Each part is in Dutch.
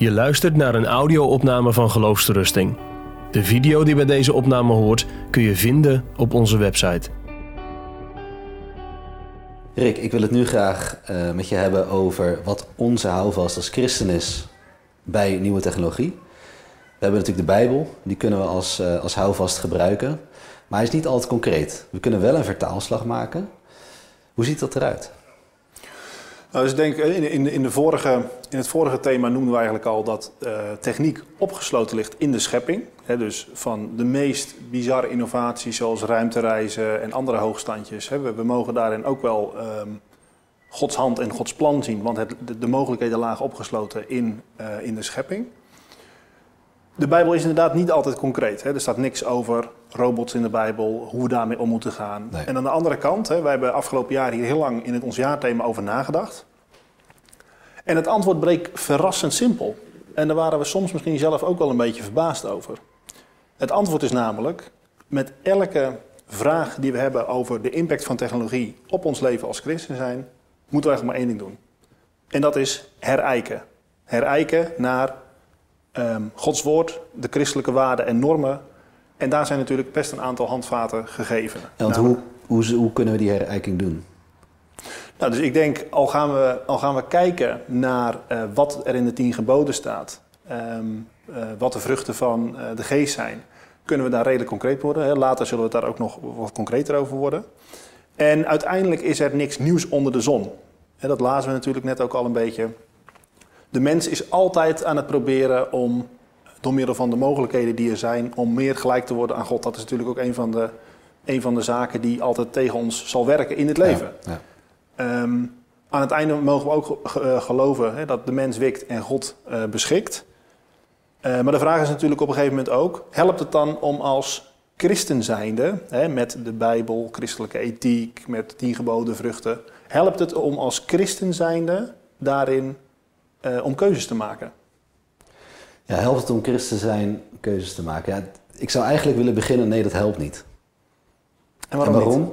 Je luistert naar een audio-opname van Geloofsterusting. De video die bij deze opname hoort kun je vinden op onze website. Rick, ik wil het nu graag uh, met je hebben over wat onze houvast als christen is bij nieuwe technologie. We hebben natuurlijk de Bijbel, die kunnen we als, uh, als houvast gebruiken. Maar hij is niet altijd concreet. We kunnen wel een vertaalslag maken. Hoe ziet dat eruit? Nou, dus denk, in, in, in, de vorige, in het vorige thema noemden we eigenlijk al dat uh, techniek opgesloten ligt in de schepping. He, dus van de meest bizarre innovaties zoals ruimtereizen en andere hoogstandjes. He, we, we, mogen daarin ook wel um, Gods hand en Gods plan zien, want het, de, de, mogelijkheden lagen opgesloten in, uh, in de schepping. De Bijbel is inderdaad niet altijd concreet. Hè. Er staat niks over robots in de Bijbel, hoe we daarmee om moeten gaan. Nee. En aan de andere kant, hè, wij hebben afgelopen jaar hier heel lang in het ons jaarthema over nagedacht. En het antwoord bleek verrassend simpel. En daar waren we soms misschien zelf ook wel een beetje verbaasd over. Het antwoord is namelijk, met elke vraag die we hebben over de impact van technologie op ons leven als christen zijn, moeten we eigenlijk maar één ding doen. En dat is herijken. Herijken naar um, Gods woord, de christelijke waarden en normen. En daar zijn natuurlijk best een aantal handvaten gegeven. Ja, want hoe, hoe, hoe kunnen we die herijking doen? Nou, dus ik denk, al gaan we, al gaan we kijken naar uh, wat er in de tien geboden staat, um, uh, wat de vruchten van uh, de geest zijn, kunnen we daar redelijk concreet worden. Hè? Later zullen we het daar ook nog wat concreter over worden. En uiteindelijk is er niks nieuws onder de zon. Hè, dat lazen we natuurlijk net ook al een beetje. De mens is altijd aan het proberen om, door middel van de mogelijkheden die er zijn, om meer gelijk te worden aan God. Dat is natuurlijk ook een van de, een van de zaken die altijd tegen ons zal werken in het leven. Ja, ja. Um, aan het einde mogen we ook geloven hè, dat de mens wikt en God uh, beschikt. Uh, maar de vraag is natuurlijk op een gegeven moment ook: helpt het dan om als christen zijnde, hè, met de Bijbel, christelijke ethiek, met tien geboden vruchten, helpt het om als christen zijnde daarin uh, om keuzes te maken? Ja, helpt het om christen te zijn keuzes te maken? Ja, ik zou eigenlijk willen beginnen, nee, dat helpt niet. En waarom? En waarom?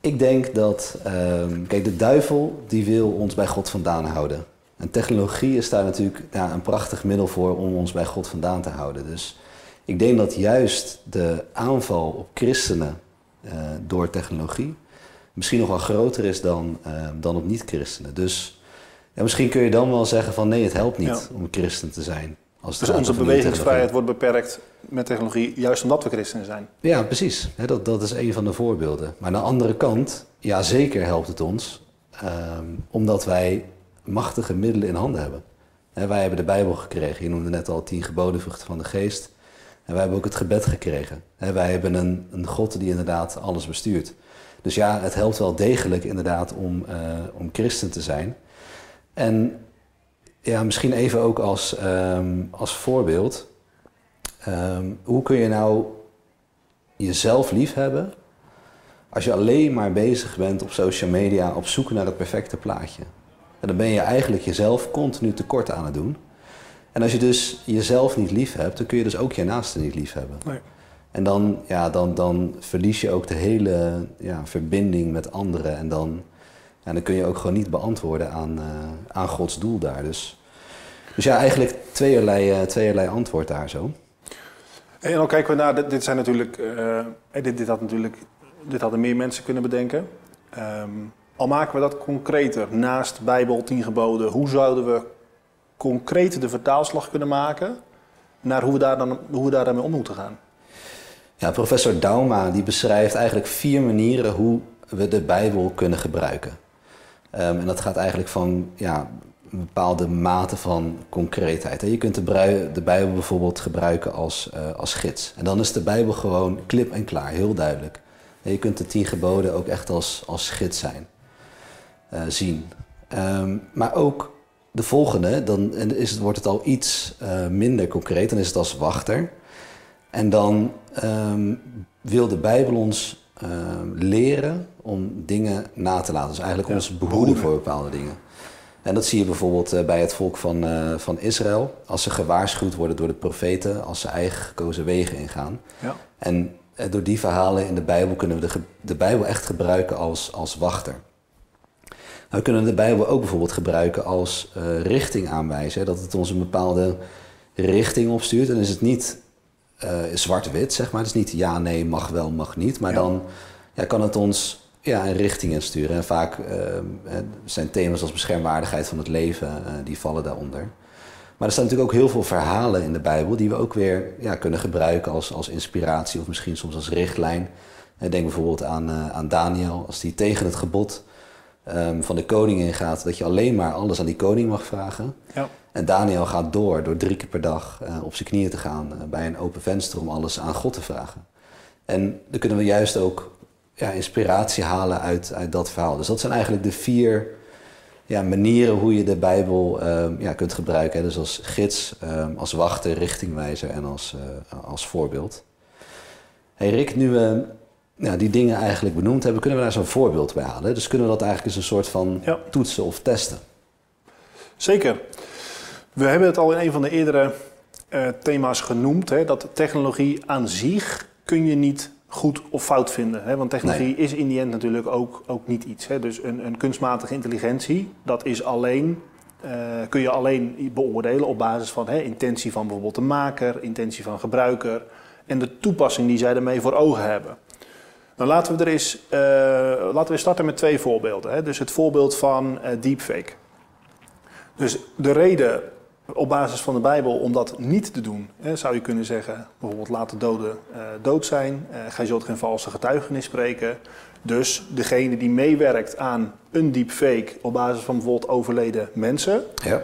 Ik denk dat, um, kijk, de duivel die wil ons bij God vandaan houden. En technologie is daar natuurlijk ja, een prachtig middel voor om ons bij God vandaan te houden. Dus ik denk dat juist de aanval op christenen uh, door technologie misschien nog wel groter is dan, uh, dan op niet-christenen. Dus ja, misschien kun je dan wel zeggen van nee, het helpt niet ja. om christen te zijn. Als dus onze bewegingsvrijheid wordt beperkt met technologie, juist omdat we christenen zijn. Ja, precies. dat, dat is een van de voorbeelden. Maar aan de andere kant, ja, zeker helpt het ons, um, omdat wij machtige middelen in handen hebben. He, wij hebben de Bijbel gekregen. Je noemde net al tien geboden vruchten van de geest. En wij hebben ook het gebed gekregen. He, wij hebben een, een God die inderdaad alles bestuurt. Dus ja, het helpt wel degelijk inderdaad om, uh, om christen te zijn. En ja, misschien even ook als, um, als voorbeeld. Um, hoe kun je nou jezelf lief hebben als je alleen maar bezig bent op social media op zoek naar het perfecte plaatje? En dan ben je eigenlijk jezelf continu tekort aan het doen. En als je dus jezelf niet lief hebt, dan kun je dus ook je naaste niet lief hebben. Nee. En dan, ja, dan, dan verlies je ook de hele ja, verbinding met anderen. En dan, ja, dan kun je ook gewoon niet beantwoorden aan, uh, aan Gods doel daar. Dus, dus ja, eigenlijk tweeërlei, uh, tweeërlei antwoord daar zo. En dan kijken we naar, dit, dit zijn natuurlijk, uh, dit, dit, had natuurlijk, dit hadden meer mensen kunnen bedenken. Um, al maken we dat concreter, naast Bijbel, tien geboden, hoe zouden we concreet de vertaalslag kunnen maken naar hoe we daar, dan, hoe we daar daarmee om moeten gaan? Ja, professor Dauma die beschrijft eigenlijk vier manieren hoe we de Bijbel kunnen gebruiken. Um, en dat gaat eigenlijk van ja, een bepaalde mate van concreetheid. Je kunt de, Bijbel bijvoorbeeld gebruiken als, uh, als gids. En dan is de Bijbel gewoon klip en klaar, heel duidelijk. Je kunt de tien geboden ook echt als, als gids zijn, uh, zien. Um, maar ook de volgende, dan is het, wordt het al iets uh, minder concreet. Dan is het als wachter. En dan um, wil de Bijbel ons leren om dingen na te laten. Dus eigenlijk ja, ons behoeden voor bepaalde dingen. En dat zie je bijvoorbeeld uh, bij het volk van, uh, van Israël. Als ze gewaarschuwd worden door de profeten, als ze eigen gekozen wegen ingaan. Ja. En door die verhalen in de Bijbel kunnen we de, de Bijbel echt gebruiken als, als wachter. we kunnen de Bijbel ook bijvoorbeeld gebruiken als uh, richting aanwijzen. Dat het ons een bepaalde richting opstuurt. En is het niet zwart-wit, zeg maar. Het is niet ja, nee, mag wel, mag niet. Maar dan ja, kan het ons ja, een richting insturen. En vaak uh, zijn thema's als beschermwaardigheid van het leven, die vallen daaronder. Maar er staan natuurlijk ook heel veel verhalen in de Bijbel die we ook weer ja, kunnen gebruiken als, als inspiratie of misschien soms als richtlijn. Denk bijvoorbeeld aan, aan Daniel, als die tegen het gebod um, van de koning ingaat, dat je alleen maar alles aan die koning mag vragen. Ja. En Daniel gaat door, door drie keer per dag uh, op zijn knieën te gaan uh, bij een open venster om alles aan God te vragen. En dan kunnen we juist ook ja, inspiratie halen uit, uit dat verhaal. Dus dat zijn eigenlijk de vier ja, manieren hoe je de Bijbel um, ja, kunt gebruiken. Hè. Dus als gids, um, als wachter, richtingwijzer en als, uh, als voorbeeld. Hey Rick, nu we nou, die dingen eigenlijk benoemd hebben, kunnen we daar zo'n voorbeeld bij halen. Dus kunnen we dat eigenlijk eens een soort van toetsen of testen? Zeker. We hebben het al in een van de eerdere uh, thema's genoemd. Hè, dat technologie aan zich kun je niet goed of fout vinden. Hè? Want technologie is in die end natuurlijk ook, ook niet iets. Hè? Dus een, een kunstmatige intelligentie, dat is alleen, uh, kun je alleen beoordelen op basis van hè, intentie van bijvoorbeeld de maker, intentie van gebruiker en de toepassing die zij ermee voor ogen hebben. Dan laten we er eens uh, laten we starten met twee voorbeelden. Hè? Dus het voorbeeld van uh, deepfake. Dus de reden op basis van de Bijbel om dat niet te doen, hè, zou je kunnen zeggen, bijvoorbeeld laat de doden uh, dood zijn, gij zult geen valse getuigenis spreken. Dus degene die meewerkt aan een deepfake op basis van bijvoorbeeld overleden mensen, ja.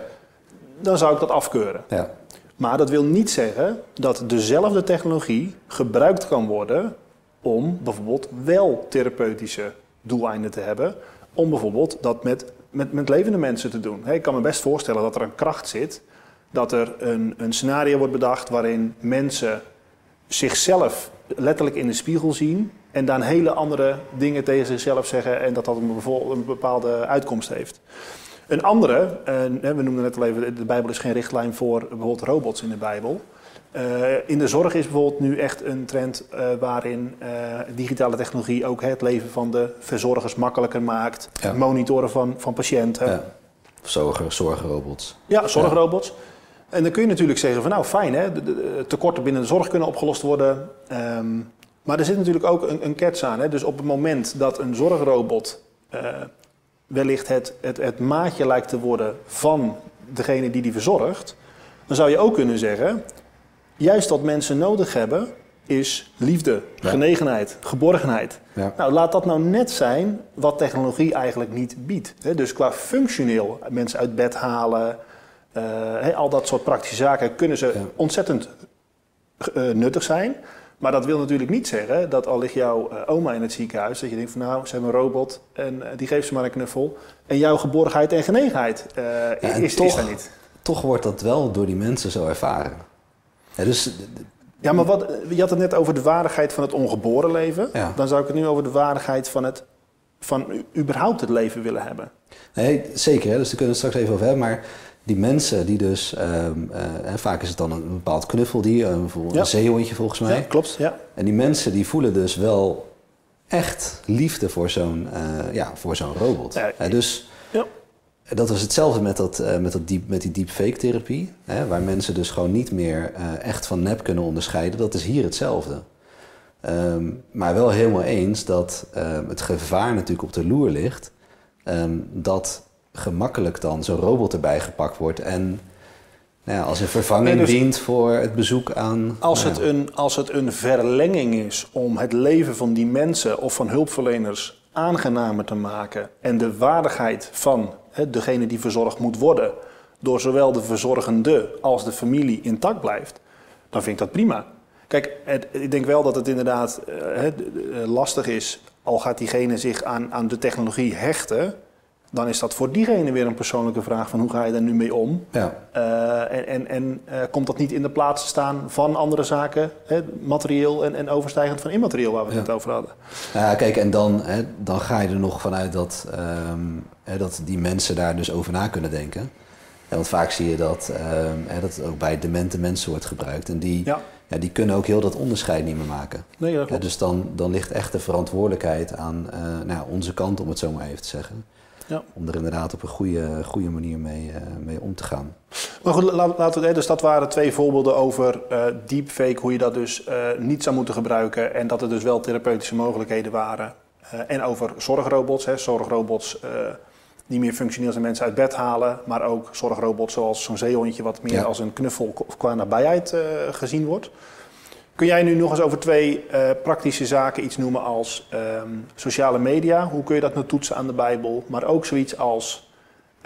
dan zou ik dat afkeuren. Ja. Maar dat wil niet zeggen dat dezelfde technologie gebruikt kan worden om bijvoorbeeld wel therapeutische doeleinden te hebben. Om bijvoorbeeld dat met, met, met levende mensen te doen. ik kan me best voorstellen dat er een kracht zit. Dat er een, een scenario wordt bedacht waarin mensen zichzelf letterlijk in de spiegel zien. En dan hele andere dingen tegen zichzelf zeggen. En dat dat een, bepaalde uitkomst heeft. Een andere, we noemden net al even, de Bijbel is geen richtlijn voor bijvoorbeeld robots in de Bijbel. Uh, in de zorg is bijvoorbeeld nu echt een trend uh, waarin uh, digitale technologie ook het leven van de verzorgers makkelijker maakt. Ja. Monitoren van, van patiënten. Ja. Zorg, zorgrobots. Ja, zorgrobots. Ja. En dan kun je natuurlijk zeggen van nou fijn hè, de, de tekorten binnen de zorg kunnen opgelost worden. Um, maar er zit natuurlijk ook een, een catch aan. Hè. Dus op het moment dat een zorgrobot wellicht het, het, het maatje lijkt te worden van degene die die verzorgt. Dan zou je ook kunnen zeggen, juist wat mensen nodig hebben, is liefde, genegenheid, geborgenheid. Nou, laat dat nou net zijn wat technologie eigenlijk niet biedt. Dus qua functioneel mensen uit bed halen, uh, al dat soort praktische zaken kunnen ze ontzettend uh, nuttig zijn. Maar dat wil natuurlijk niet zeggen dat al ligt jouw uh, oma in het ziekenhuis, dat je denkt van nou, ze hebben een robot en die geeft ze maar een knuffel. En jouw geborgenheid en genegenheid is, toch, is daar niet. Toch wordt dat wel door die mensen zo ervaren. Ja, dus, ja, maar wat, je had het net over de waardigheid van het ongeboren leven. Dan zou ik het nu over de waardigheid van het van überhaupt het leven willen hebben. Nee, zeker. Hè? Dus daar kunnen we het straks even over hebben. Maar die mensen die dus, um, uh, vaak is het dan een bepaald knuffeldier, een, bijvoorbeeld ja. een zeehondje volgens mij. Ja, klopt. Ja. En die mensen die voelen dus wel echt liefde voor zo'n uh, ja, voor zo'n robot. Ja, dus ja dat was hetzelfde met, dat, uh, met, dat diep, met die deepfake therapie. Hè, waar mensen dus gewoon niet meer echt van nep kunnen onderscheiden. Dat is hier hetzelfde. Um, maar wel helemaal eens dat het gevaar natuurlijk op de loer ligt. Um, dat gemakkelijk dan zo'n robot erbij gepakt wordt. En nou ja, als een vervanging nee, dus dient voor het bezoek aan. Als, nou het een, als het een verlenging is om het leven van die mensen of van hulpverleners aangenamer te maken. En de waardigheid van degene die verzorgd moet worden, door zowel de verzorgende als de familie intact blijft, dan vind ik dat prima. Kijk, het, ik denk wel dat het inderdaad uh, lastig is, al gaat diegene zich aan, aan de technologie hechten, dan is dat voor diegene weer een persoonlijke vraag van hoe ga je daar nu mee om? Ja. Uh, en en, en uh, komt dat niet in de plaats te staan van andere zaken, hè, materieel en, en overstijgend van immaterieel waar we het ja. net over hadden? Ja, kijk, en dan, hè, dan ga je er nog vanuit dat, um, hè, dat die mensen daar dus over na kunnen denken. Ja, want vaak zie je dat, um, hè, dat ook bij demente mensen wordt gebruikt. En die, ja. Ja, die kunnen ook heel dat onderscheid niet meer maken. Nee, dat dus dan, dan ligt echt de verantwoordelijkheid aan uh, nou, onze kant, om het zo maar even te zeggen. Ja. Om er inderdaad op een goede, goede manier mee, mee om te gaan. Maar goed, laten we, dus dat waren twee voorbeelden over deepfake, hoe je dat dus niet zou moeten gebruiken en dat er dus wel therapeutische mogelijkheden waren. en over zorgrobots, hè, zorgrobots niet meer functioneel zijn mensen uit bed halen, maar ook zorgrobots zoals zo'n zeehondje wat meer als een knuffel qua nabijheid gezien wordt. Kun jij nu nog eens over twee uh, praktische zaken iets noemen als um, sociale media? Hoe kun je dat nou toetsen aan de Bijbel? Maar ook zoiets als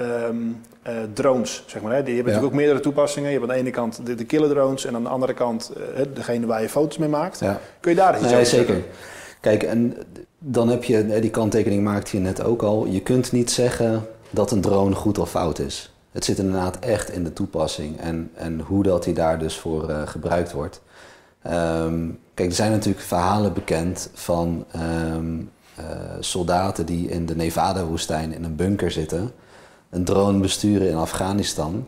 um, uh, drones, zeg maar. Hè? Die hebben ja. natuurlijk ook meerdere toepassingen. Je hebt aan de ene kant de, de killer drones en aan de andere kant degene waar je foto's mee maakt. Ja. Kun je daar iets nee, over zeker. Kijk, en dan heb je, die kanttekening maakte je net ook al. Je kunt niet zeggen dat een drone goed of fout is. Het zit inderdaad echt in de toepassing en, en hoe dat die daar dus voor gebruikt wordt. Um, kijk, er zijn natuurlijk verhalen bekend van um, uh, soldaten die in de Nevada-woestijn in een bunker zitten, een drone besturen in Afghanistan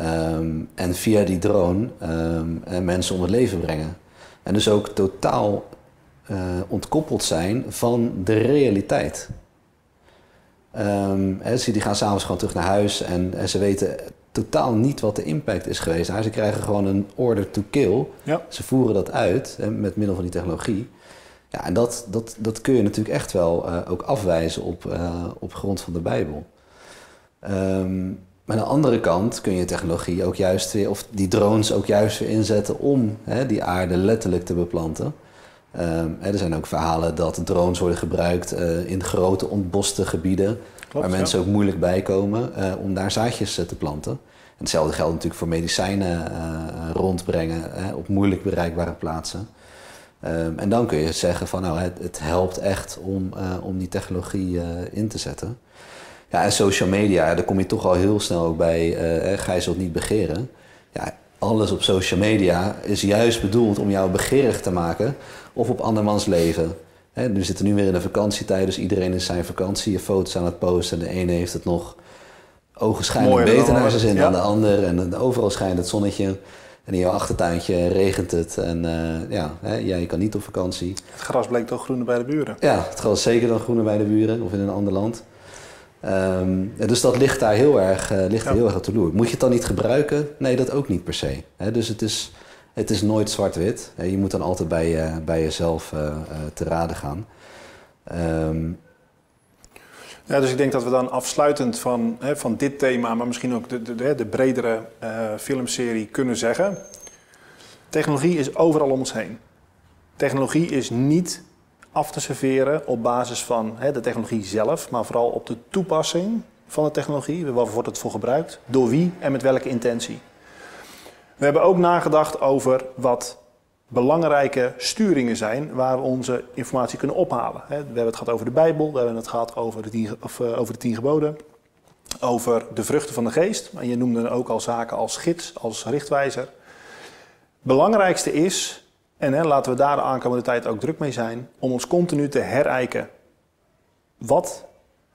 um, en via die drone mensen om het leven brengen. En dus ook totaal uh, ontkoppeld zijn van de realiteit. Um, die gaan s'avonds gewoon terug naar huis en, ze weten totaal niet wat de impact is geweest. Nou, ze krijgen gewoon een order to kill. Ja. Ze voeren dat uit he, met middel van die technologie. Ja, en dat, dat, dat kun je natuurlijk echt wel uh, ook afwijzen op, uh, op grond van de Bijbel. Um, maar aan de andere kant kun je technologie ook juist weer, of die drones ook juist weer inzetten om hè, die aarde letterlijk te beplanten. Um, er zijn ook verhalen dat drones worden gebruikt uh, in grote ontboste gebieden. Waar mensen ook moeilijk bij komen uh, om daar zaadjes uh, te planten. En hetzelfde geldt natuurlijk voor medicijnen rondbrengen op moeilijk bereikbare plaatsen. Um, en dan kun je zeggen van nou, het, het helpt echt om, om die technologie in te zetten. Ja, en social media, daar kom je toch al heel snel ook bij, ga je zult niet begeren. Ja, alles op social media is juist bedoeld om jou begeerig te maken of op andermans leven. He, we zitten nu weer in de vakantietijd, dus iedereen is zijn vakantie, je foto's aan het posten. En de ene heeft het nog ogenschijnlijk beter naar zijn zin dan de ander. En overal schijnt het zonnetje. En in jouw achtertuintje regent het. En uh, ja, hè, jij kan niet op vakantie. Het gras bleek toch groener bij de buren? Ja, het gras is zeker dan groener bij de buren of in een ander land. Um, dus dat ligt daar heel erg, uh, ligt ja. heel erg op de loer. Moet je het dan niet gebruiken? Nee, dat ook niet per se. He, dus het is, het is nooit zwart-wit. Je moet dan altijd bij, uh, bij jezelf uh, te raden gaan. Um, ja, dus ik denk dat we dan afsluitend van, hè, van dit thema, maar misschien ook de, de, de bredere filmserie kunnen zeggen. Technologie is overal om ons heen. Technologie is niet af te serveren op basis van hè, de technologie zelf, maar vooral op de toepassing van de technologie. Waarvoor wordt het voor gebruikt? Door wie en met welke intentie? We hebben ook nagedacht over wat belangrijke sturingen zijn waar we onze informatie kunnen ophalen. We hebben het gehad over de Bijbel, we hebben het gehad over de tien, of, eh, over de tien geboden, over de vruchten van de geest. En je noemde ook al zaken als gids, als richtwijzer. Belangrijkste is en hè, laten we daar de aankomende tijd ook druk mee zijn om ons continu te herijken. Wat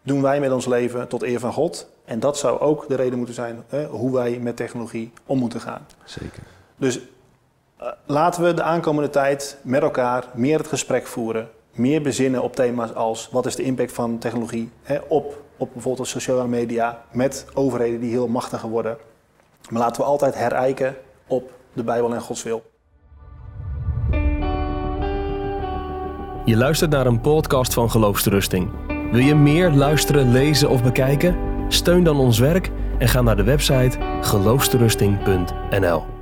doen wij met ons leven tot eer van God? En dat zou ook de reden moeten zijn hè, hoe wij met technologie om moeten gaan. Zeker. Dus uh, laten we de aankomende tijd met elkaar meer het gesprek voeren. Meer bezinnen op thema's als wat is de impact van technologie hè, op, op bijvoorbeeld sociale media met overheden die heel machtig worden. Maar laten we altijd herijken op de Bijbel en Gods wil. Je luistert naar een podcast van Geloofsterusting. Wil je meer luisteren, lezen of bekijken? Steun dan ons werk en ga naar de website geloofsterusting.nl.